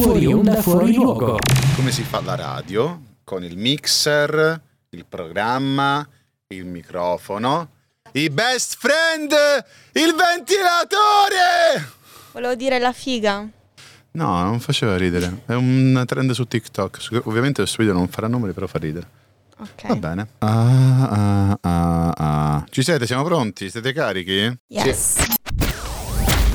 Fuori onda, fuori luogo. Come si fa la radio? Con il mixer, il programma, il microfono, i best friend, il ventilatore! Volevo dire la figa. No, non faceva ridere. È un trend su TikTok. Ovviamente questo video non farà numeri, però fa ridere. Ok. Va bene. Ah, ah, ah, ah. Ci siete? Siamo pronti? Siete carichi? Yes.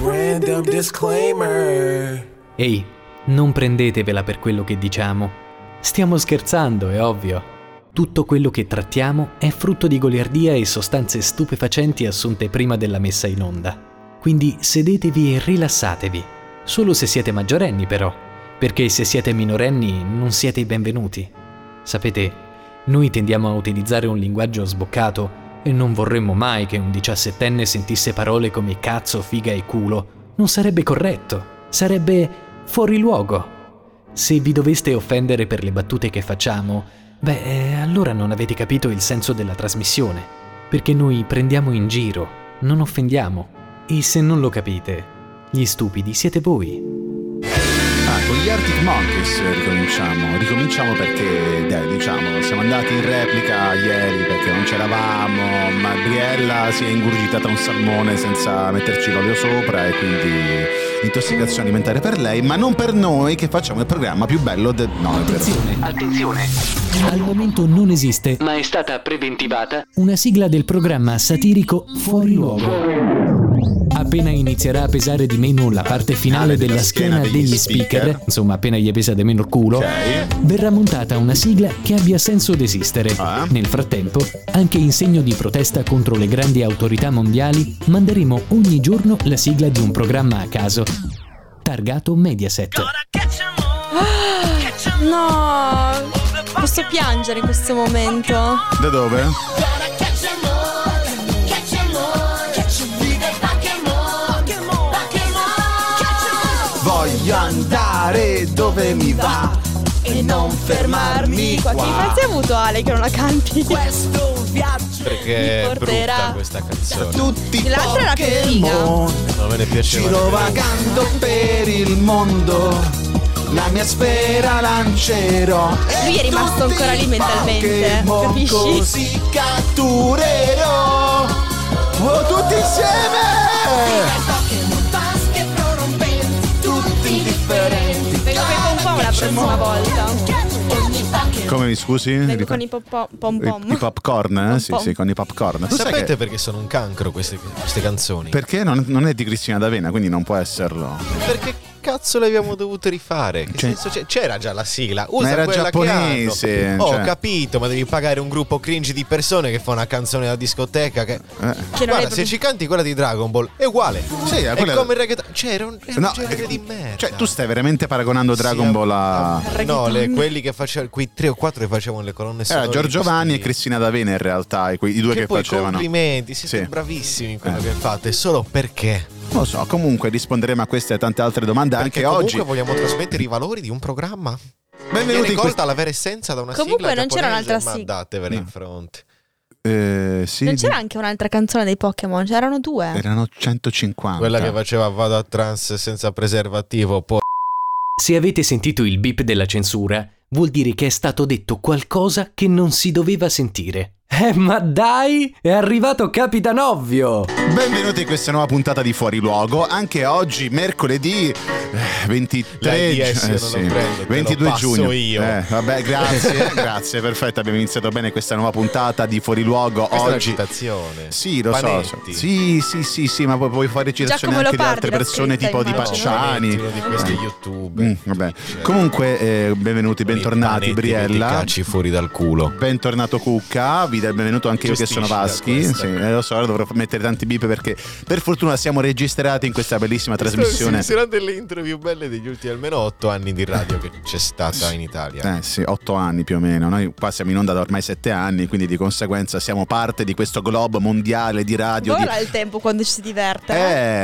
Random disclaimer. Ehi, non prendetevela per quello che diciamo. Stiamo scherzando, è ovvio. Tutto quello che trattiamo è frutto di goliardia e sostanze stupefacenti assunte prima della messa in onda. Quindi sedetevi e rilassatevi. Solo se siete maggiorenni però, perché se siete minorenni non siete i benvenuti. Sapete, noi tendiamo a utilizzare un linguaggio sboccato e non vorremmo mai che un diciassettenne sentisse parole come cazzo, figa e culo. Non sarebbe corretto, sarebbe fuori luogo. Se vi doveste offendere per le battute che facciamo, beh, eh, allora non avete capito il senso della trasmissione, perché noi prendiamo in giro, non offendiamo. E se non lo capite, gli stupidi siete voi. Ah, con gli Arctic Monkeys ricominciamo. Ricominciamo perché, dai, diciamo, siamo andati in replica ieri perché non c'eravamo, ma Briella si è ingurgitata un salmone senza metterci l'olio sopra e quindi intossicazione alimentare per lei, ma non per noi che facciamo il programma più bello del... No, è vero. Attenzione, attenzione. Al momento non esiste, ma è stata preventivata, una sigla del programma satirico Fuori Luogo. Appena inizierà a pesare di meno la parte finale della schiena degli speaker, insomma appena gli pesa di meno il culo, verrà montata una sigla che abbia senso d'esistere. Ah. Nel frattempo, anche in segno di protesta contro le grandi autorità mondiali, manderemo ogni giorno la sigla di un programma a caso, targato Mediaset. No. Posso piangere in questo momento? Da dove? Voglio andare dove mi va e non fermarmi Qua che infanzia hai avuto Ale che non la canti? Questo viaggio Perché Mi porterà. questa canzone. Tutti L'altra era più figa. Non me ne piaceva. Giro vagando per il mondo La mia sfera lancerò e Lui è rimasto tutti ancora lì mentalmente, capisci? Così catturerò Oh, tutti insieme prossima volta. Come mi scusi? Vengo con i pom pom I, pom. i popcorn, eh? Sì, sì, con i popcorn. Tu Sapete che- perché sono un cancro queste, queste canzoni? perché non, non è di Cristina D'Avena, quindi non può esserlo. Perché cazzo le abbiamo dovute rifare? Che Cioè-? C'era già la sigla. Usa era quella giapponese, che hanno. Ho cioè. capito, ma devi pagare un gruppo cringe di persone che fa una canzone da discoteca. Che... Eh. Guarda, se proprio- ci canti quella di Dragon Ball è uguale. Sì, è è quella- come il reggaeton. Cioè, era un, era un No, genere eh, di merda. Cioè, tu stai veramente paragonando Dragon Sì, Ball a. No, le- quelli che facevano, quei tre o quattro che facevano le colonne sonore. Era Giorgio Vanni e Cristina. D'Avena in realtà, i due che, Che poi facevano. complimenti, siete Sì. bravissimi in quello Eh. che fate, solo perché? Non lo so, comunque risponderemo a queste e tante altre domande Perché anche comunque oggi. vogliamo trasmettere i valori di un programma. Benvenuti in questo. la vera essenza da una Comunque sigla non c'era un'altra ma sigla. datevela in No. fronte. Eh, sì, Non c'era anche un'altra canzone dei Pokémon, c'erano due. erano 150. Quella che faceva vado a trans senza preservativo, poi Se avete sentito il beep della censura, vuol dire che è stato detto qualcosa che non si doveva sentire. Eh, ma dai, è arrivato Capitan Ovvio! Benvenuti in questa nuova puntata di Fuori Luogo. Anche oggi, mercoledì eh, 23 L'AIDS eh, non sì, lo prendo, te lo 22 passo giugno. io. Eh, vabbè, grazie, grazie, perfetto. Abbiamo iniziato bene questa nuova puntata di Fuori Luogo questa è una oggi. citazione. Sì, lo so, Panetti. so. Sì, sì, sì, sì, ma poi puoi fare citazioni Giacomo anche di altre persone scritta, tipo di. Pacciani. Panetti, uno di questi Eh. youtuber. Mm, vabbè. Comunque, eh, benvenuti, bentornati, panetti Briella. cacci fuori dal culo. Bentornato Cucca, vi do il benvenuto anche io che sono Vaschi. Sì, eh, lo so, dovrò mettere tanti bip perché per fortuna siamo registrati in questa bellissima trasmissione. Sarà delle interview belle degli ultimi almeno otto anni di radio che c'è stata in Italia. Eh sì, otto anni più o meno. Noi qua siamo in onda da ormai sette anni, quindi di conseguenza siamo parte di questo globo mondiale di radio. di- Vola il tempo quando ci si diverte.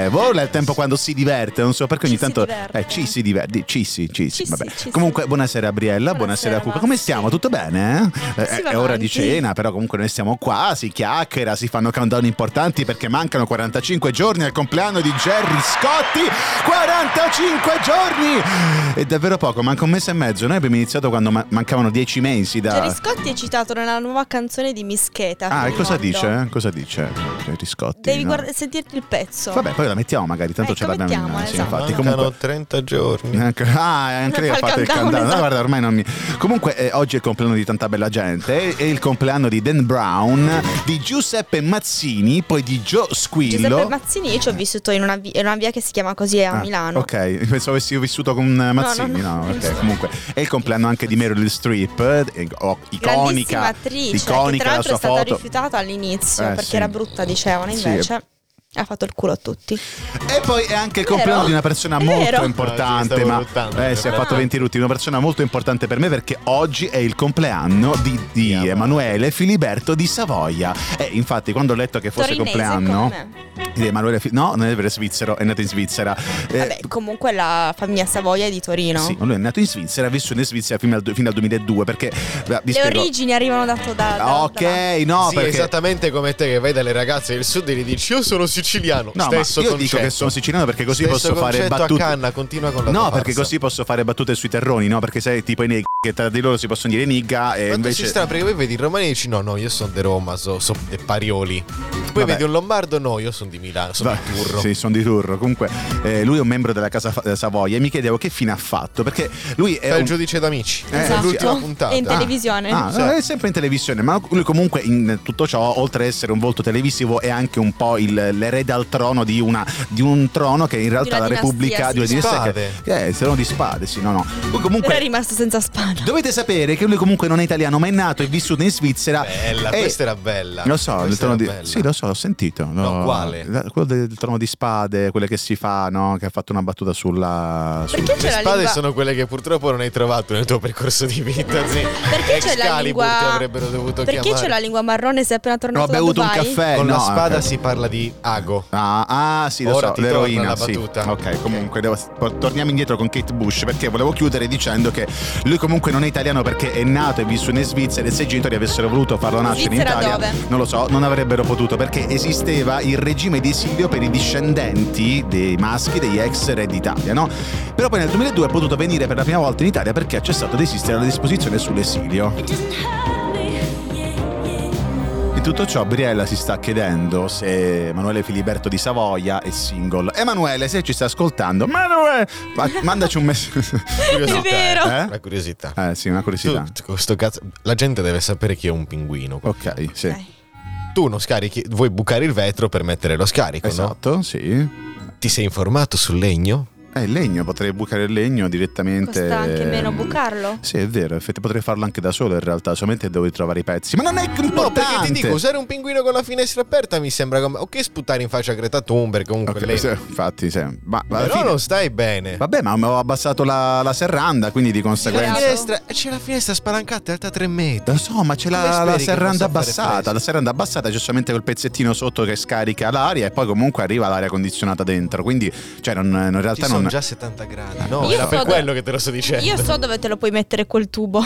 Eh, vola il tempo quando si diverte, non so perché ogni Ci tanto eh, ci si diverte, ci si, ci si, vabbè. ci si. Comunque buonasera Briella, buonasera, Buonasera, Cucca. Come stiamo? Tutto bene? Eh? Eh, è ora di cena, però comunque noi stiamo qua, si chiacchiera, si fanno countdown importanti perché mancano 45 giorni al compleanno di Jerry Scotti. 45 giorni! È davvero poco, manca un mese e mezzo. Noi abbiamo iniziato quando ma- mancavano 10 mesi da... Jerry Scotti è citato nella nuova canzone di Mischeta. Ah, e cosa dice? Cosa dice Jerry Scotti? Devi no? guarda- sentirti il pezzo. Vabbè, poi la mettiamo magari, tanto Ecco, ce l'abbiamo in sì, esatto. infatti. Mancano Comunque, 30 giorni. Anche, ah, anche lei ha fatto il countdown, countdown. No, esatto. guarda, ormai non mi. Comunque, eh, oggi è il compleanno di tanta bella gente. È il compleanno di Dan Brown, di Giuseppe Mazzini, poi di Joe Squillo. Giuseppe Mazzini, io ci ho vissuto in una, vi- in una via che si chiama così a Ah, Milano. Ok, pensavo avessi vissuto con eh, Mazzini. No, no, no. ok, comunque. È il compleanno anche di Meryl Streep, eh, oh, iconica. attrice, iconica che tra la l'altro sua è stata foto. rifiutata all'inizio Eh, perché sì. era brutta, dicevano, Sì. Ha fatto il culo a tutti. E poi è anche il Vero? compleanno di una persona È molto vero? importante. Ah, ma eh, si è fatto 20 rutti. Una persona molto importante per me perché oggi è il compleanno di, di Emanuele Filiberto di Savoia. E infatti, quando ho letto che fosse Torinese compleanno di Emanuele no, non è vero, è svizzero, è nato in Svizzera. Eh, Vabbè, comunque la famiglia Savoia è di Torino. Sì, lui è nato in Svizzera, ha vissuto in Svizzera fino al, fino al 2002 perché Le spiego- origini arrivano da, da, da Ok, da- no, sì, perché esattamente come te che vai dalle ragazze del sud e gli dici io sono siciliano. No, ma Stesso io concetto. dico che sono siciliano perché così Stesso posso fare battute. canna, continua con la No, tua perché farsa. così posso fare battute sui terroni, no? Perché sei tipo i neg che tra di loro si possono dire nigga e Ma tu invece strano perché poi vedi i romani e dici no, no, io sono di Roma, so, so de Parioli. Poi Vabbè. vedi un lombardo, no, io sono di Milano, sono Va- di Turro. Sì, sono di Turro. Comunque, eh, lui è un membro della Casa Fa- Savoia e mi chiedevo che fine ha fatto. Perché lui è. È il un- giudice d'amici. Eh, Esatto. l'ultima puntata. È in televisione. Ah, Sì. no, è sempre in televisione, ma lui comunque in tutto ciò, oltre ad essere un volto televisivo, è anche un po' il, l'erede al trono di, una, di un trono che in realtà una la Repubblica dinastia, di una sì. dinastia che, che il trono di spade, sì, no, no. Lui Però comunque è rimasto senza spada. Dovete sapere che lui comunque non è italiano, ma è nato e vissuto in Svizzera. Bella, e- questa era bella. Lo so, il trono di... bella. Sì, lo so, l'ho sentito. No, quale? la- Quello del trono di spade, quelle che si fa, no? Che ha fatto una battuta sulla... sul- Perché c'è Le spade lingua sono quelle che purtroppo non hai trovato nel tuo percorso di vita. Sì. Perché c'è la Excalibur lingua ti avrebbero dovuto Perché chiamare. c'è la lingua marrone se è appena Ho tornato da bevuto un caffè. Con no, la spada ok. si parla di ago. Ah, ah, sì, lo Ora so, ti l'eroina, la sì. battuta. Ok, comunque devo- torniamo indietro con Kate Bush perché volevo chiudere dicendo che lui comunque non è italiano perché è nato e vissuto in Svizzera e se i genitori avessero voluto farlo nascere in Svizzera Italia, dove? non lo so, non avrebbero potuto perché esisteva il regime di esilio per i discendenti dei maschi degli ex re d'Italia, no? Però poi nel 2002 ha potuto venire per la prima volta in Italia perché ha cessato di esistere la disposizione sull'esilio. In tutto ciò, Briella si sta chiedendo se Emanuele Filiberto di Savoia è single. Emanuele, se ci stai ascoltando, Emanuele, ma- mandaci un messaggio. È vero. Eh? La curiosità. Eh sì, una Tu, curiosità. questo cazzo, la gente deve sapere chi è un pinguino. Ok, sì. Ok. Tu non scarichi, vuoi bucare il vetro per mettere lo scarico, no? Esatto, sì. Ti sei informato sul legno? Eh, il legno, potrei bucare il legno direttamente. Costa anche meno bucarlo? Sì, è vero, effettivamente potrei farlo anche da solo in realtà, solamente devo trovare i pezzi. Ma non è importante! No, perché ti dico, usare un pinguino con la finestra aperta mi sembra come... Ok, sputare in faccia a Greta Thunberg, comunque Ok, lei... sì, infatti, sì. Ma Però fine- non stai bene. Vabbè, ma ho abbassato la, la serranda, quindi di La conseguenza. finestra, c'è la finestra spalancata alta 3 metri. Lo so, ma c'è la, la serranda abbassata. La serranda abbassata c'è solamente quel pezzettino sotto che scarica l'aria e poi comunque arriva l'aria condizionata dentro. Quindi, cioè, non, in Ci realtà sono già 70 gradi. No, Io era so per do- quello che te lo sto dicendo. Io so dove te lo puoi mettere quel tubo.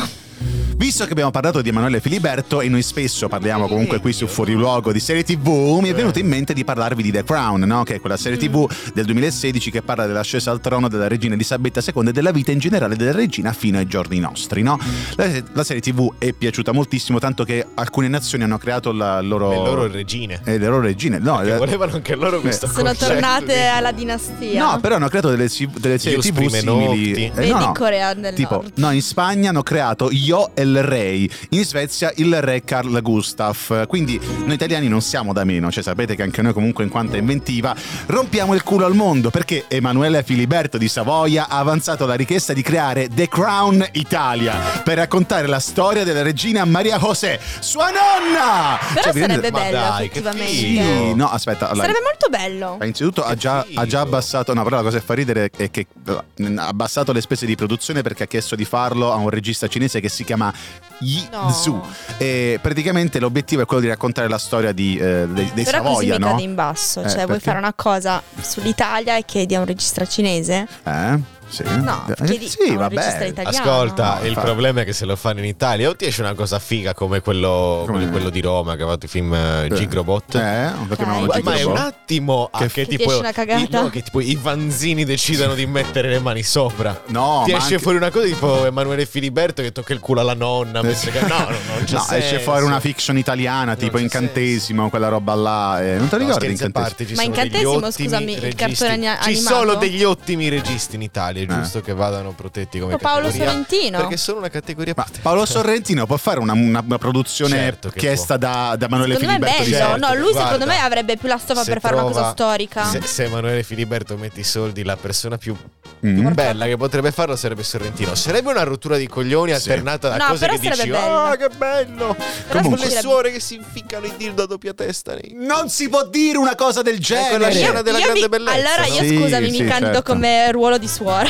Visto che abbiamo parlato di Emanuele Filiberto e noi spesso parliamo comunque qui su Fuori Luogo di serie TV, mi è venuto in mente di parlarvi di The Crown, no? che è quella serie TV del 2016 che parla dell'ascesa al trono della regina Elisabetta II e della vita in generale della regina fino ai giorni nostri. No? La, la serie TV è piaciuta moltissimo, tanto che alcune nazioni hanno creato la loro... Le loro regine. eh, le loro regine. No, Che eh, volevano anche loro questo Sono concetto tornate di- alla dinastia. No, però hanno creato delle, delle serie Ius TV simili. Eh, no, no. Corea del Tipo, Nord. no, in Spagna hanno creato Io e il Re, in Svezia il Re Carl Gustaf. Quindi noi italiani non siamo da meno, cioè sapete che anche noi comunque in quanto inventiva rompiamo il culo al mondo perché Emanuele Filiberto di Savoia ha avanzato la richiesta di creare The Crown Italia per raccontare la storia della regina Maria José, sua nonna! Però Cioè, sarebbe bello, dai, effettivamente. Sì, no, aspetta, allora, Sarebbe molto bello. Innanzitutto ha già, ha già abbassato, no però la cosa che fa ridere è che eh, ha abbassato le spese di produzione perché ha chiesto di farlo a un regista cinese che si chiama Yi No. Zhu e praticamente l'obiettivo è quello di raccontare la storia di, eh, dei, dei Però così Savoia, mi no? cade in basso. Eh, Cioè, vuoi perché? fare una cosa sull'Italia e chiedi a un regista cinese? Eh? Sì. No, Eh, chiedi sì, a un vabbè. Ascolta, No, il fa- problema è che se lo fanno in Italia o ti esce una cosa figa come quello, Come- come quello di Roma che ha fatto i film eh, Gigrobot. Eh, lo chiamavano Ok. Ma è un attimo a Che- che, Che ti tipo, esce i, no, che tipo i vanzini decidano di mettere le mani sopra. No, Ti ma esce anche- fuori una cosa tipo Emanuele Filiberto che tocca il culo alla nonna. mentre che- no, no, non c'è No, esce senso. fuori una fiction italiana tipo Incantesimo, quella roba là. eh, non ti No, ricordi Incantesimo? Ma Incantesimo, ottimi scusami, il registi. cartone ani- Ci animato? sono degli ottimi registi in Italia, è Eh. giusto che vadano protetti come Paolo categoria. Sorrentino. Perché sono una categoria Ma protetta. Paolo Sorrentino può fare una, una- una produzione Certo chiesta da, da Emanuele Secondo me è Filiberto di bello. Certo, no, lui guarda, secondo me avrebbe più la stoffa per fare una cosa trova- storica. Se, se Emanuele Filiberto mette i soldi, la persona più Mm. bella che potrebbe farlo sarebbe Sorrentino. Sarebbe una rottura di coglioni Sì. alternata da No, cose che dici: Ah, bello." che bello! Però Con le suore che si inficcano i dildo a doppia testa. nei- Non si può dire una cosa del quella genere. scena della grande mi- bellezza, Allora no? io Sì, scusami, sì, mi candido certo. come ruolo di suora.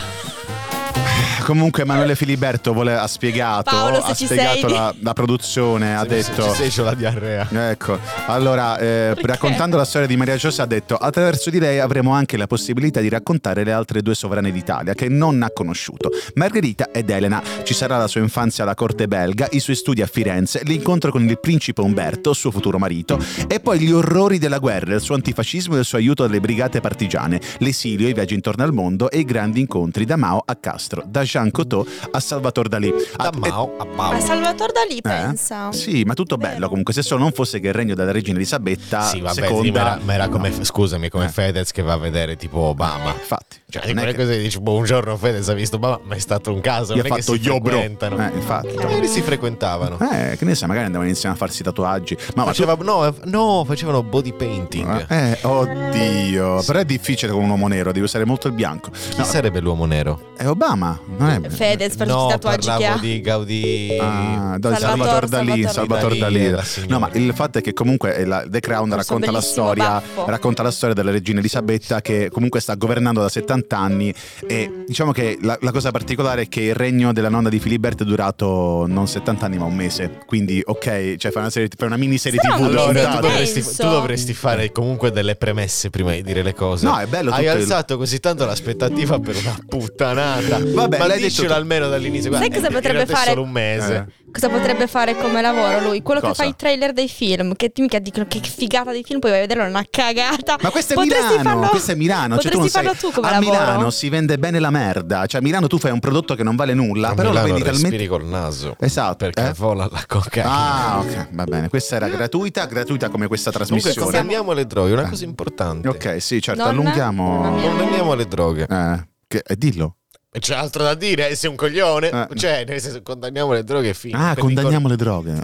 Comunque Emanuele Filiberto vole- ha spiegato, Paolo, se ha spiegato la, la produzione, ha Se- se detto... ci sei, c'ho la diarrea. Ecco, allora eh, raccontando la storia di Maria Giosa ha detto attraverso di lei avremo anche la possibilità di raccontare le altre due sovrane d'Italia che non ha conosciuto, Margherita ed Elena. Ci sarà la sua infanzia alla corte belga, i suoi studi a Firenze, l'incontro con il principe Umberto, suo futuro marito, e poi gli orrori della guerra, il suo antifascismo e il suo aiuto alle brigate partigiane, l'esilio, i viaggi intorno al mondo e i grandi incontri da Mao a Castro, da Jean Cocteau a Salvatore Dalì. Da Ah, e- Mao a Ma Paolo. Salvatore Dalì eh? pensa. Sì, ma tutto bello comunque. Se solo non fosse che il regno della regina Elisabetta Sì, vabbè, seconda, sì, ma era, ma era come, no. scusami, come Eh. Fedez che va a vedere tipo Obama. Infatti, Cioè, non è quelle che- cose che dici, buongiorno Fedez, ha visto Obama, ma è stato un caso. gli ha non è che fatto si yo bro. frequentano. Eh, infatti. Magari si frequentavano. Eh, che ne sai, magari andavano insieme a farsi tatuaggi. Ma, ma tu- Faceva- no, eh, no, facevano body painting. Eh, oddio, però è difficile con un uomo nero, devi usare molto il bianco. Chi No, sarebbe l'uomo nero? è Obama, non è Fedez per tutti no, i tatuaggi che parlavo ha. di Gaudì. Ah, Salvatore- Salvatore Dalì, Salvatore Salvatore Dalì, Dalì. No, ma il fatto è che comunque eh, la- The Crown racconta la storia, baffo. racconta la storia della regina Elisabetta che comunque sta governando da 70 anni e diciamo che la, la cosa particolare è che il regno della nonna di Filiberto è durato non 70 anni ma un mese, quindi ok, cioè fa una, serie, fa una miniserie Sarà TV un mese Allora, tu dovresti, tu dovresti fare comunque delle premesse prima di dire le cose. No, è bello Hai tutto il- alzato così tanto l'aspettativa per una puttanata. Vabbè, ma l'hai detto almeno dall'inizio. Sai cosa potrebbe fare? solo un mese. Eh. Cosa potrebbe fare come lavoro lui? Quello Cosa? che fa i trailer dei film. Che ti mica dicono che figata dei film, poi vai a vederlo, è una cagata. Ma questo è Potresti Milano, farlo- questo è Milano, cioè tu non Potresti sai, farlo tu come a lavoro. Milano si vende bene la merda, cioè a Milano tu fai un prodotto che non vale nulla, A però lo Milano vendi respiri talmente col naso. Esatto, Perché eh? vola la cocaina. Ah, ok, va bene. Questa era gratuita, gratuita come questa Comunque trasmissione. condanniamo le droghe, è una cosa importante. Ok, sì, certo, Non- allunghiamo. Mia. Condanniamo le droghe. Eh, che, eh, dillo. E C'è altro da dire, sei un coglione. Eh. Cioè, nel senso, condanniamo le droghe e fine. Ah, condanniamo le droghe.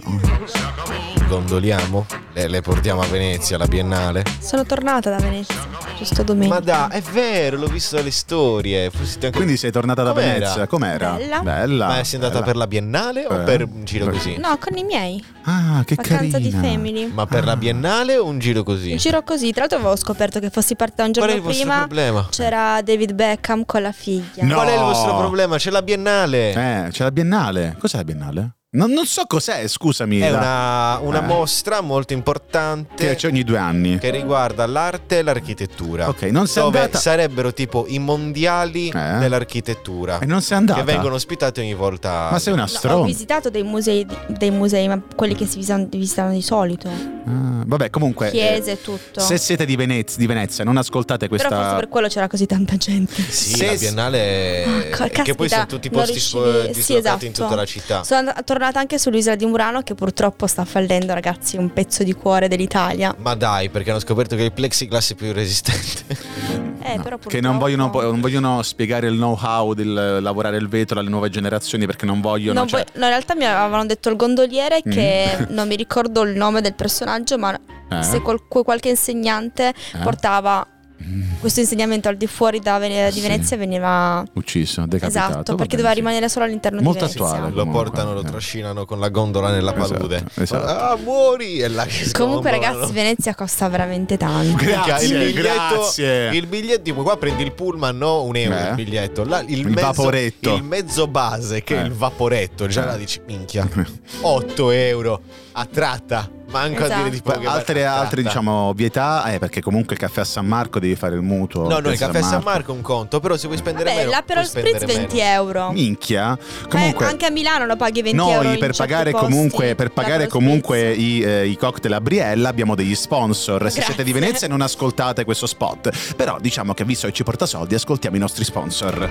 Gondoliamo, le, le portiamo a Venezia, alla Biennale. Sono tornata da Venezia, giusto domenica. Ma dai, è vero, l'ho visto dalle storie. Anche- Quindi sei tornata da Com'era? Venezia, com'era? Bella. Bella. Ma sei andata bella. per la Biennale o Eh. per un giro Beh. così? No, con i miei. Ah, che Vacanza carina. di family. Ma per la Biennale o un giro così? Un giro così. Tra l'altro avevo scoperto che fossi partita un Qual è giorno il vostro prima. problema? C'era David Beckham con la figlia. No. Qual è il vostro problema? C'è la Biennale. Eh, c'è la Biennale. Cos'è la Biennale? Non, non so cos'è, scusami. È la- una, una Eh. mostra molto importante Che c'è ogni due anni. che riguarda l'arte e l'architettura. Ok, non sei dove andata- sarebbero tipo i mondiali Eh. dell'architettura. E non sei andata? Che vengono ospitati ogni volta. Ma sei una No, ho stronza. visitato dei musei, dei musei, ma quelli che si visitano, di solito. Ah, vabbè, comunque. Chiese eh, e tutto. Se siete di Venezia, di Venezia, non ascoltate questa. Però forse per quello c'era così tanta gente. Sì, Se- la Biennale. Ah, ca- che poi caspita, sono tutti posti riuscivi- spo- sì, dislocati in esatto. tutta la città. Sono and- tornata anche sull'isola di Murano che purtroppo sta fallendo, ragazzi, un pezzo di cuore dell'Italia. Ma dai, perché hanno scoperto che il plexiglass è più resistente. Eh, No, però che non purtroppo- vogliono, non vogliono spiegare il know-how del lavorare il vetro alle nuove generazioni perché non vogliono. Non cioè- vuoi- no, in realtà mi avevano detto il gondoliere Mm. che non mi ricordo il nome del personaggio, ma Eh? se qual- qualche insegnante Eh? portava questo insegnamento al di fuori da Vene- di Sì. Venezia veniva Ucciso, decapitato. esatto, perché doveva sì. rimanere solo all'interno Molto di Venezia. attuale. Lo Comunque, portano, lo eh. trascinano con la gondola nella Esatto, palude. esatto. Ah, muori! E là che Comunque ragazzi, Venezia costa veramente tanto. Grazie, il biglietto, grazie. Il biglietto, tipo, qua prendi il pullman, no? Un euro Eh. il biglietto. Là, il, Il mezzo, vaporetto. Il mezzo base, che è Eh. il vaporetto. Già Eh. là dici, minchia, 8 euro a tratta. Manco a dire di Esatto. poche altre, altre diciamo ovvietà, eh, perché comunque il caffè a San Marco devi fare il mutuo. No, no, il caffè a San Marco è un conto, però se vuoi spendere Vabbè, meno, l'Aperol puoi Spritz spendere 20 meno. euro. Minchia. Eh, Comunque anche a Milano lo paghi 20 euro. Noi per pagare comunque, per pagare comunque i, eh, i cocktail a Briella abbiamo degli sponsor. Se Grazie. siete di Venezia non ascoltate questo spot. Però diciamo che visto che ci porta soldi, ascoltiamo i nostri sponsor.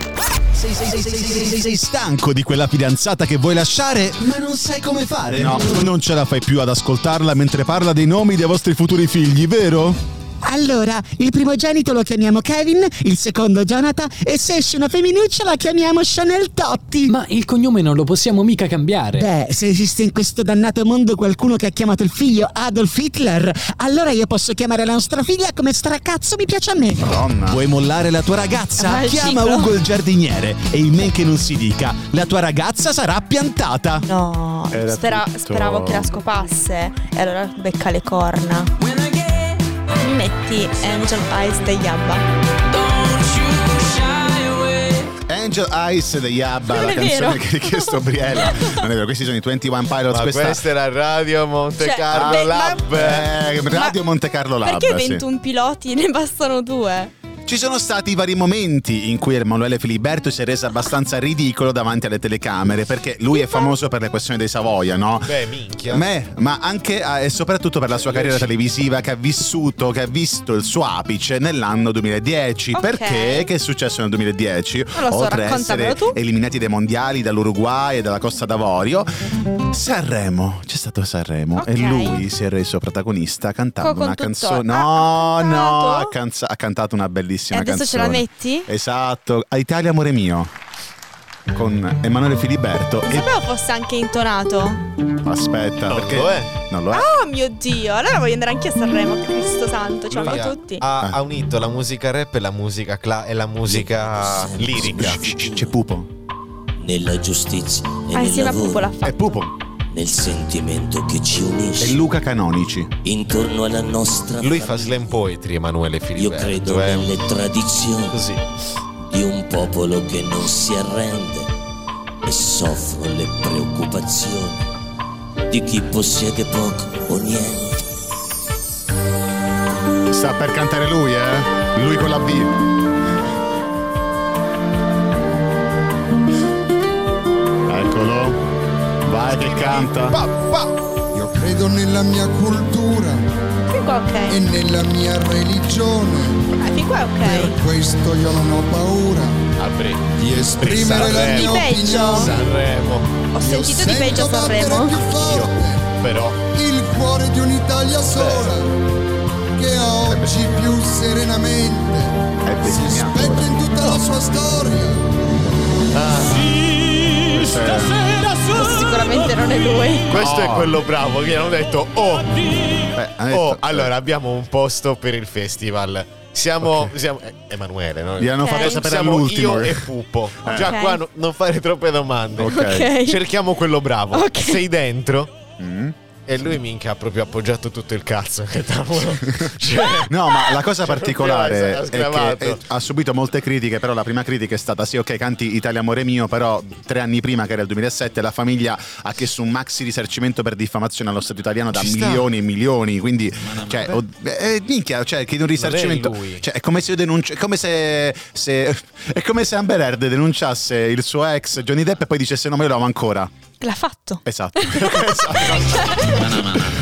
Sei, sei, sei, sei, sei, sei, sei stanco di quella fidanzata che vuoi lasciare, ma non sai come fare? No. Non ce la fai più ad ascoltarla mentre parla dei nomi dei vostri futuri figli, vero? Allora, il primogenito lo chiamiamo Kevin, il secondo Jonathan e se esce una femminuccia la chiamiamo Chanel Totti. Ma il cognome non lo possiamo mica cambiare. Beh, se esiste in questo dannato mondo qualcuno che ha chiamato il figlio Adolf Hitler, allora io posso chiamare la nostra figlia come stracazzo mi piace a me. Madonna. Vuoi mollare la tua ragazza? Ah, Chiama ciclo. Ugo il giardiniere e in men che non si dica, la tua ragazza sarà piantata. No, Era spera- speravo che la scopasse. E allora becca le corna. Metti Angel Eyes degli Abba. Angel Eyes degli ABBA, Non la canzone vero. che ha richiesto Briella. Non è vero, questi sono i 21 Pilots. Ma questa questa era Radio Monte Cioè, Carlo beh, ma- Lab. Eh, Radio Monte Carlo Lab. Perché sì. 21 piloti? Ne bastano due. Ci sono stati vari momenti in cui Emanuele Filiberto si è reso abbastanza ridicolo davanti alle telecamere perché lui è famoso per le questioni dei Savoia, no? Beh, minchia. Me- ma anche eh, e soprattutto per la sua carriera televisiva che ha vissuto, che ha visto il suo apice nell'anno 2010. Ok. Perché? Che è successo nel 2010? Non lo so, Oltre a essere tu. eliminati dai mondiali dall'Uruguay e dalla Costa d'Avorio, Sanremo, c'è stato Sanremo e Ok. lui si è reso protagonista cantando una canzone. Ah, No, ha no, ha, canza- ha cantato una bellissima E adesso ce canzone. la metti? Esatto, a Italia amore mio. Con Emanuele Filiberto. Non E sapevo fosse anche intonato. aspetta, Non perché lo è. non lo è. Oh mio dio, allora voglio andare anche a Sanremo, Cristo santo, ce l'hanno ha, tutti. ha- Ah. ha unito la musica rap e la musica cla- e la musica lirica. C'è Pupo. nella giustizia e Ah, nel insieme a Pupo l'ha lavoro, È fatto. Pupo. Nel sentimento che ci È unisce Luca Canonici. intorno alla nostra Lui fa slam poetry, Emanuele Io Filiberto. credo eh. nelle tradizioni Così. di un popolo che non si arrende e soffro le preoccupazioni di chi possiede poco o niente. Sta per cantare lui, eh? Lui con la B. Vai che canta. Io credo nella mia cultura Fin qua e ok. nella mia religione. Ah, fin qua è Per ok. questo io non ho paura Apri. di esprimere la Sanremo. mia Di peggio. opinione. Sanremo. Ho Io sentito di peggio Sanremo. più forte Però. il cuore di un'Italia sola che oggi più serenamente È si specchia in tutta la sua storia. Sicuramente non è lui. Questo è quello bravo che hanno detto Oh, Eh, ha detto- oh allora abbiamo un posto per il festival Siamo, siamo- eh, Emanuele no? Gli hanno Ok. fatto sapere Siamo all'ultimo. io e Pupo Eh. Già Ok. qua no- non fare troppe domande Ok. Ok. Cerchiamo quello bravo Ok. Sei dentro Mm. E lui minchia ha proprio appoggiato tutto il cazzo Che tavolo Cioè, No, ma la cosa Cioè, particolare è che eh, ha subito molte critiche, però la prima critica è stata sì, ok, canti Italia amore mio, però tre anni prima, che era il 2007, la famiglia ha chiesto un maxi risarcimento per diffamazione allo Stato italiano da Ci sta. milioni e milioni, quindi cioè, oh, eh, minchia, cioè, chiede un risarcimento. Cioè, è come se io denunci- è come se, se- è come se Amber Heard denunciasse il suo ex Johnny Depp e poi dicesse no, ma io lo amo ancora. L'ha fatto. Esatto.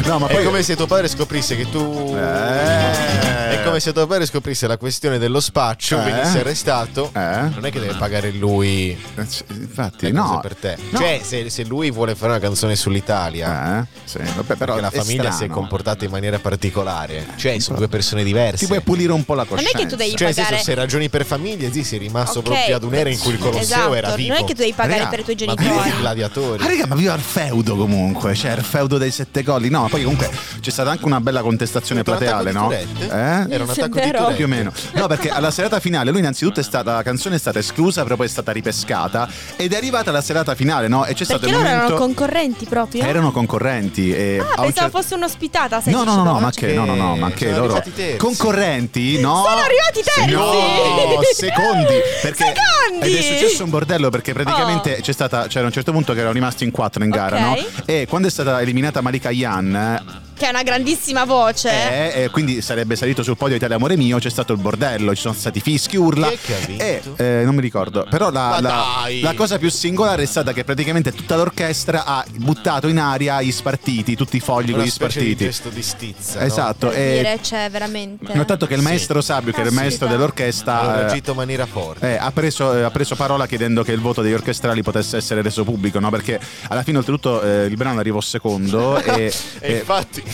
no, ma È poi come se tuo padre scoprisse che tu Eh. È come se tuo padre scoprisse la questione dello spaccio Eh. Venisse arrestato Eh. Non è che deve pagare lui Eh, Infatti, no. per te No. Cioè se, se lui vuole fare una canzone sull'Italia Eh, sì, vabbè, però Perché la è famiglia si è strano. comportata in maniera particolare Cioè sono due persone diverse Ti puoi pulire un po' la Non coscienza. è che tu devi Cioè nel senso pagare. se ragioni per famiglie Sì sei rimasto Ok. proprio ad un'era in cui il Colosseo esatto, era vivo Non è che tu devi pagare Raga, per i tuoi Ma genitori. i gladiatori raga, ma viva il feudo comunque, cioè il feudo dei sette colli. No, ma poi comunque c'è stata anche una bella contestazione plateale, no? Eh? Era un attacco di. Tourette Più o meno. No, perché alla serata finale lui innanzitutto è stata la canzone è stata esclusa, però poi è stata ripescata ed è arrivata la serata finale, no? E c'è stato Perché il loro momento erano concorrenti proprio? erano concorrenti e Ah, pensavo cer- fosse un'ospitata. sai, No, no, no, no, ma che no, no, no, ma che Sono loro concorrenti, no? Sono arrivati terzi! No, secondi, perché Secondi! ed è successo un bordello perché praticamente Oh. c'è stata c'era un certo punto che erano rimasti in quattro in gara, Ok. no? E quando è stata eliminata Malika Yan che è una grandissima voce. E, e quindi sarebbe salito sul podio Italia Amore Mio, c'è stato il bordello, ci sono stati fischi, urla. Ha? E eh, non mi ricordo. Però la, la- la cosa più singolare è stata che praticamente tutta l'orchestra ha buttato in aria gli spartiti, tutti i fogli con gli specie di spartiti. gesto di stizza. no? Esatto. Per E dire, cioè, veramente. ho notato che il maestro Sabio, che è il maestro dell'orchestra, Allora, eh, agito in maniera forte. eh, ha, preso, eh, ha preso parola chiedendo che il voto degli orchestrali potesse essere reso pubblico, no? Perché alla fine, oltretutto, eh, il brano arrivò secondo. e, E infatti, eh,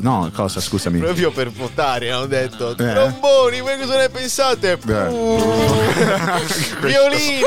no, cosa, scusami. proprio per votare hanno detto Eh. tromboni, voi cosa ne pensate? Violini!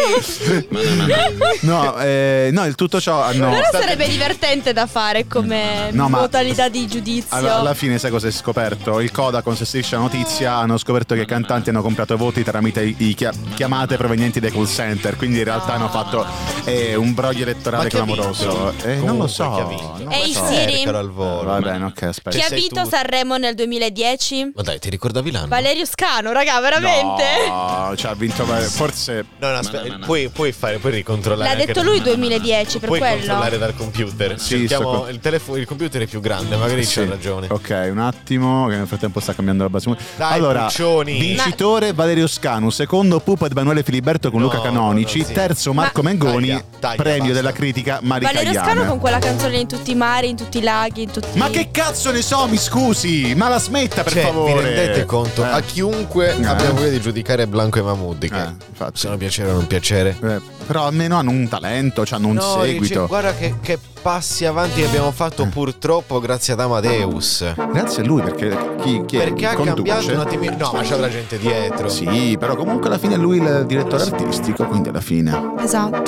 No, eh, no, il tutto ciò hanno. Però sarebbe divertente da fare come No, ma- modalità di giudizio. Alla, alla fine, sai cosa è scoperto? Il Codacon, se striscia notizia, hanno scoperto che i cantanti hanno comprato voti tramite i, i chia- chiamate provenienti dai call center. Quindi in realtà hanno fatto eh, un broglio elettorale clamoroso. Eh, non lo so. E lo il so. Siri? Cercalo al volo. Va bene, ok, aspetta. Chi ha vinto tu. Sanremo nel 2010? Ma dai, ti ricordavi l'anno? Valerio Scano, raga, veramente? No, cioè ha vinto forse. No, no, aspetta, Puoi, puoi fare, puoi ricontrollare. L'ha detto lui 2010, per Puoi quello. controllare dal computer. Sì, con- il, telefono, il computer è più grande, magari Sì. c'ha ragione. Ok, un attimo, che nel frattempo sta cambiando la base. Dai, allora, Puccioni. vincitore Valerio Scanu, secondo Pupo ed Emanuele Filiberto con No, Luca Canonici, no, no, sì. terzo Marco Ma- Mengoni, Taglia, taglia, premio basta. della critica Mari Valerio Cagliane. Scano con quella canzone in tutti i mari, in tutti i laghi, in tutti Ma che cazzo ne so, mi scusi? Ma la smetta per Cioè, favore. vi rendete conto? Eh. A chiunque Eh. abbia voglia di giudicare Blanco e Mahmood, che Eh, infatti. sono piacere o non piacere. Eh, però almeno hanno un talento, hanno un No, seguito. dice, guarda che, che passi avanti che abbiamo fatto purtroppo grazie ad Amadeus. Grazie a lui perché chi, chi è? Perché ha Conduce? cambiato un attimino. No, ma c'è la gente dietro. Sì, però comunque alla fine lui è il direttore artistico, quindi alla fine. Esatto.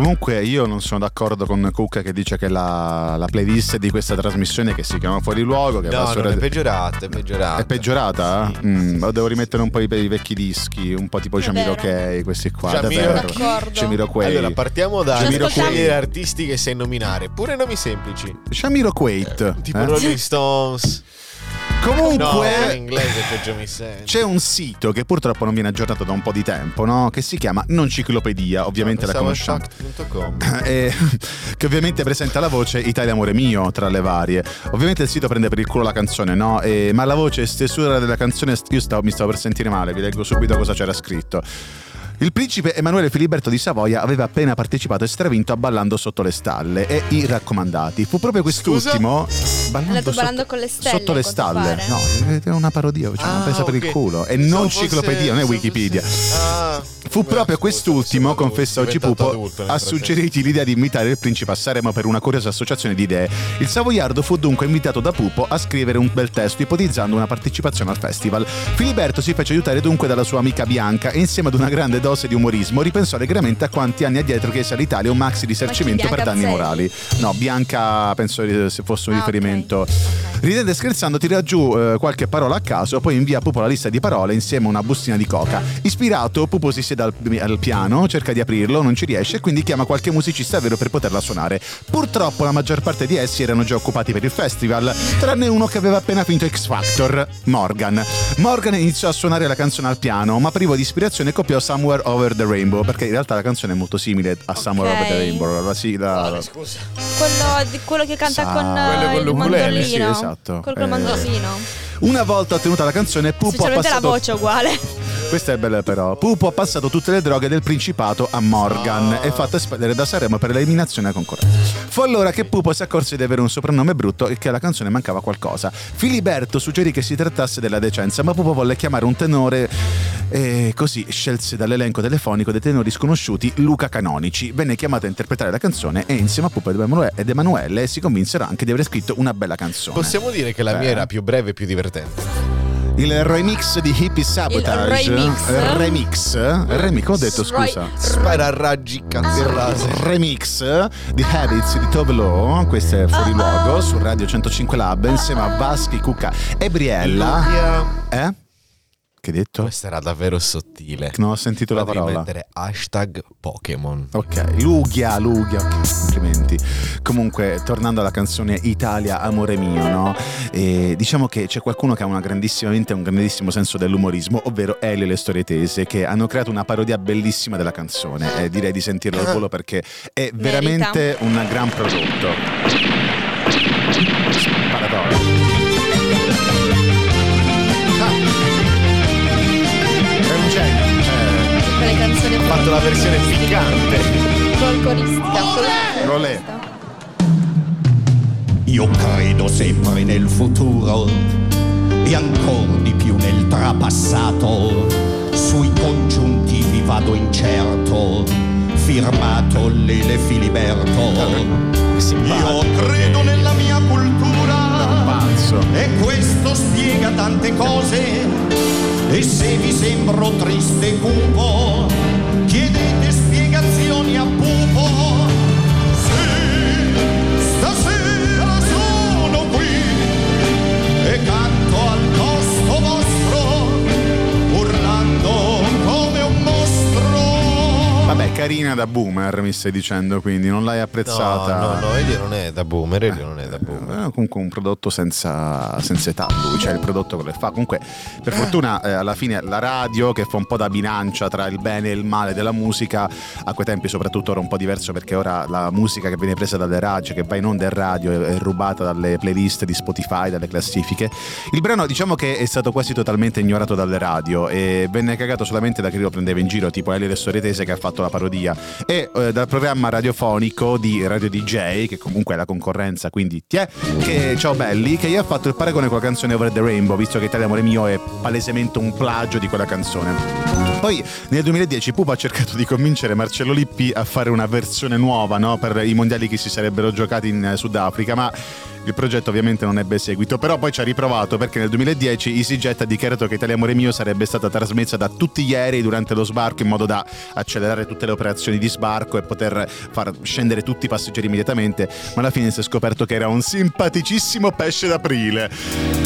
Comunque io non sono d'accordo con Cook che dice che la, la playlist di questa trasmissione che si chiama Fuori Luogo, che va No, su non è peggiorata, è peggiorata. È peggiorata? Mm, o devo rimettere un po' i, i vecchi dischi, un po' tipo vero. Jamiroquai, questi qua. D'accordo. Jamiroquai. Allora, partiamo da scegliere artisti che sai nominare. Pure nomi semplici. Jamiroquai. Tipo eh? Rolling Stones. No, Comunque. sento. C'è un sito che purtroppo non viene aggiornato da un po' di tempo, no? Che si chiama Nonciclopedia, ovviamente la Pensavo conosciamo. fact.com. Eh, che ovviamente presenta la voce Italia Amore Mio tra le varie. Ovviamente il sito prende per il culo la canzone, no? Eh, ma la voce e stesura della canzone, io stavo- mi stavo per sentire male, vi leggo subito cosa c'era scritto. Il principe Emanuele Filiberto di Savoia aveva appena partecipato e stravinto a Ballando sotto le stalle e i raccomandati. Fu proprio quest'ultimo. Ballando, detto sotto, Ballando con le stelle, Sotto le stalle. pare. No, è una parodia, cioè una Ah, presa per il culo. E non fosse- ciclopedia, non è Wikipedia. Ah. Fu Beh, proprio scusa, quest'ultimo, confessa oggi Pupo, a suggerirgli l'idea di invitare il principe a Sanremo per una curiosa associazione di idee. Il savoiardo fu dunque invitato da Pupo a scrivere un bel testo ipotizzando una partecipazione al festival. Filiberto si fece aiutare dunque dalla sua amica Bianca e insieme ad una grande dose di umorismo ripensò allegramente a quanti anni addietro chiese all'Italia un maxi risarcimento per danni Azzei? morali. No, Bianca penso se fosse un Ah, riferimento. ok. Ridendo e scherzando tira giù eh, qualche parola a caso, poi invia a Pupo la lista di parole insieme a una bustina di coca. Ispirato, Pupo si siede al, al piano, cerca di aprirlo, non ci riesce e quindi chiama qualche musicista vero per poterla suonare. Purtroppo la maggior parte di essi erano già occupati per il festival, tranne uno che aveva appena finito X Factor, Morgan. Morgan iniziò a suonare la canzone al piano, ma privo di ispirazione copiò Somewhere Over the Rainbow, perché in realtà la canzone è molto simile a Somewhere Over the Rainbow. La, sì, la- Scusa. Quello, quello che canta Sa- con Quello eh, con il mandolino. sì, esatto. Quello col Eh, mandolino. Una volta ottenuta la canzone, Pupo ha Specialmente la passato voce è uguale. Questa è bella però. Pupo ha passato tutte le droghe del Principato a Morgan e fatto espellere da Sanremo per l'eliminazione a concorrenza. Fu allora che Pupo si accorse di avere un soprannome brutto e che alla canzone mancava qualcosa. Filiberto suggerì che si trattasse della decenza, ma Pupo volle chiamare un tenore e così scelse dall'elenco telefonico dei tenori sconosciuti Luca Canonici. Venne chiamato a interpretare la canzone e insieme a Pupo ed Emanuele- si convinsero anche di aver scritto una bella canzone. Possiamo dire che la mia Eh. era più breve e più divertente. Il remix di Hippie Sabotage. Il remix. Il remix. Il remix, ho detto scusa. Spara a raggi Il laser. remix di Habits di Tove Lo, questo è fuori luogo su Radio 105 Lab insieme a Vaschi, Cucca e Briella. Eh? Che hai detto? Questa era davvero sottile. Non ho sentito la Devi parola. mettere hashtag Pokémon. Ok, Lugia, Lugia, complimenti. Comunque, tornando alla canzone Italia, amore mio, no? E diciamo che c'è qualcuno che ha una grandissima mente e un grandissimo senso dell'umorismo, ovvero Elio e le storie tese, che hanno creato una parodia bellissima della canzone. E direi di sentirlo al volo perché è veramente un gran prodotto. Sparatorio. Fatto la versione piccante. folcloristica. Rolè. Io credo sempre nel futuro e ancora di più nel trapassato. Sui congiuntivi vado incerto, firmato Lele Filiberto. Io credo nella mia cultura e questo spiega tante cose. E se vi sembro triste e cupo, Carina da boomer, mi stai dicendo, quindi non l'hai apprezzata. No, no, no, Elio non è da boomer, Elio non è da boomer. Eh, comunque un prodotto senza, senza età lui, cioè il prodotto che lo fa. Comunque, per fortuna, eh, alla fine la radio che fa un po' da bilancia tra il bene e il male della musica, a quei tempi soprattutto era un po' diverso perché ora la musica che viene presa dalle radio, che va in onda in radio, è, rubata dalle playlist di Spotify, dalle classifiche. Il brano diciamo che è stato quasi totalmente ignorato dalle radio e venne cagato solamente da chi lo prendeva in giro, tipo Elio Le Storie Tese che ha fatto la parodia, e eh, dal programma radiofonico di Radio DJ, che comunque è la concorrenza, quindi ti è, che ciao belli, che gli ha fatto il paragone con la canzone Over the Rainbow, visto che Italia Amore Mio è palesemente un plagio di quella canzone. Poi nel 2010 Pupa ha cercato di convincere Marcello Lippi a fare una versione nuova no, per i mondiali che si sarebbero giocati in eh, Sudafrica, ma il progetto ovviamente non ebbe seguito, però poi ci ha riprovato perché nel 2010 EasyJet ha dichiarato che Italia Amore Mio sarebbe stata trasmessa da tutti gli aerei durante lo sbarco in modo da accelerare tutte le operazioni di sbarco e poter far scendere tutti i passeggeri immediatamente, ma alla fine si è scoperto che era un simpaticissimo pesce d'aprile.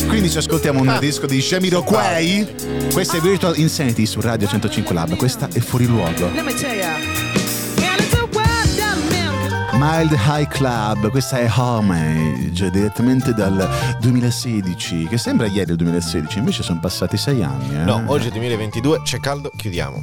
Quindi ci ascoltiamo un disco di Jamiroquai. Questa è Virtual Insanity su Radio 105 Lab, questa è Fuori Luogo. Let me tell ya. Mild High Club, questa è Homage, direttamente dal 2016, che sembra ieri il 2016, invece sono passati sei anni. Eh? No, oggi è 2022, c'è caldo, chiudiamo.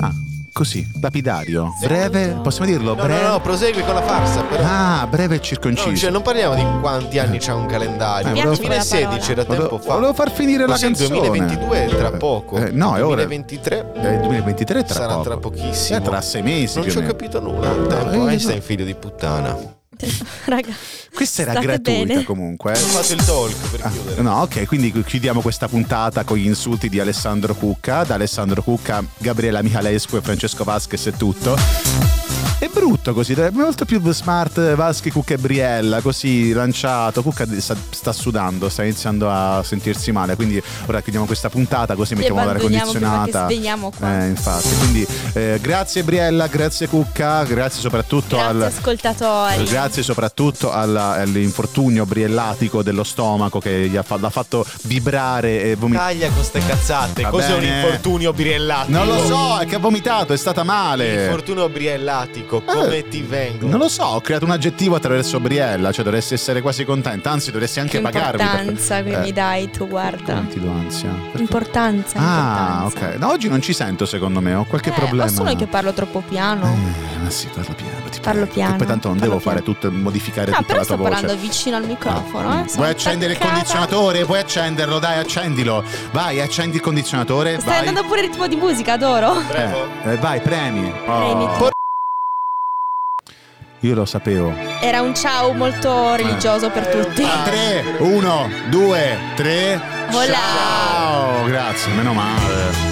Ah, così, lapidario, breve, possiamo dirlo? No, breve. no, no, prosegui con la farsa, però. Ah, breve e No, circonciso. cioè, non parliamo di quanti anni c'ha un calendario. Eh, Il volevo- 2016 era tempo Volevo, fa. volevo far finire la canzone. 2022 è tra poco. Eh, no, è ora. 2023 Eh, il 2023 è tra sarà poco. tra pochissimo. Eh, tra sei mesi. Non ci ho capito nulla No, tempo. io Einstein, no. figlio di puttana. Raga, Questa era gratuita bene? comunque. Ho eh. fatto il talk per Ah, chiudere. no, ok, quindi chiudiamo questa puntata con gli insulti di Alessandro Cucca. Da Alessandro Cucca, Gabriela Michalescu e Francesco Vasquez è tutto. Brutto così, è molto più smart Vaschi, Cucca e Briella, così lanciato. Cucca sta, sta sudando, sta iniziando a sentirsi male, quindi ora chiudiamo questa puntata così mettiamo l'aria condizionata. qua. Eh, infatti, quindi eh, grazie Briella, grazie Cucca, grazie soprattutto grazie al... ascoltatori. Grazie soprattutto alla- all'infortunio briellatico dello stomaco che gli ha fa- l'ha fatto vibrare e vomitare. Taglia con ste cazzate. Va Cos'è un bene. infortunio briellatico? Non lo so, è che ha vomitato, è stata male. Infortunio briellatico, come ti vengono? Eh. Non lo so, ho creato un aggettivo attraverso Briella, cioè dovresti essere quasi contenta, anzi dovresti anche Che pagarmi. per- importanza che Eh, mi dai tu, guarda. come ti do ansia? Perché? Importanza, Ah, importanza. ok. No, oggi non ci sento secondo me, ho qualche Eh, problema. o sono io che parlo troppo piano. Eh, ma sì, parlo piano. Ti Parlo prego. piano, poi tanto non parlo devo fare tutto, modificare Ah, tutta la tua sto voce. parlando vicino al microfono, eh. Sono Vuoi accendere il attaccata. condizionatore? Puoi accenderlo, dai, accendilo. Vai, accendi il condizionatore. Stai vai. andando pure il ritmo di musica, adoro. Eh, eh, vai, premi. Oh. Premi. Io lo sapevo. Era un ciao molto religioso per tutti. 3, 1, 2, 3. Voilà. Ciao, grazie, meno male.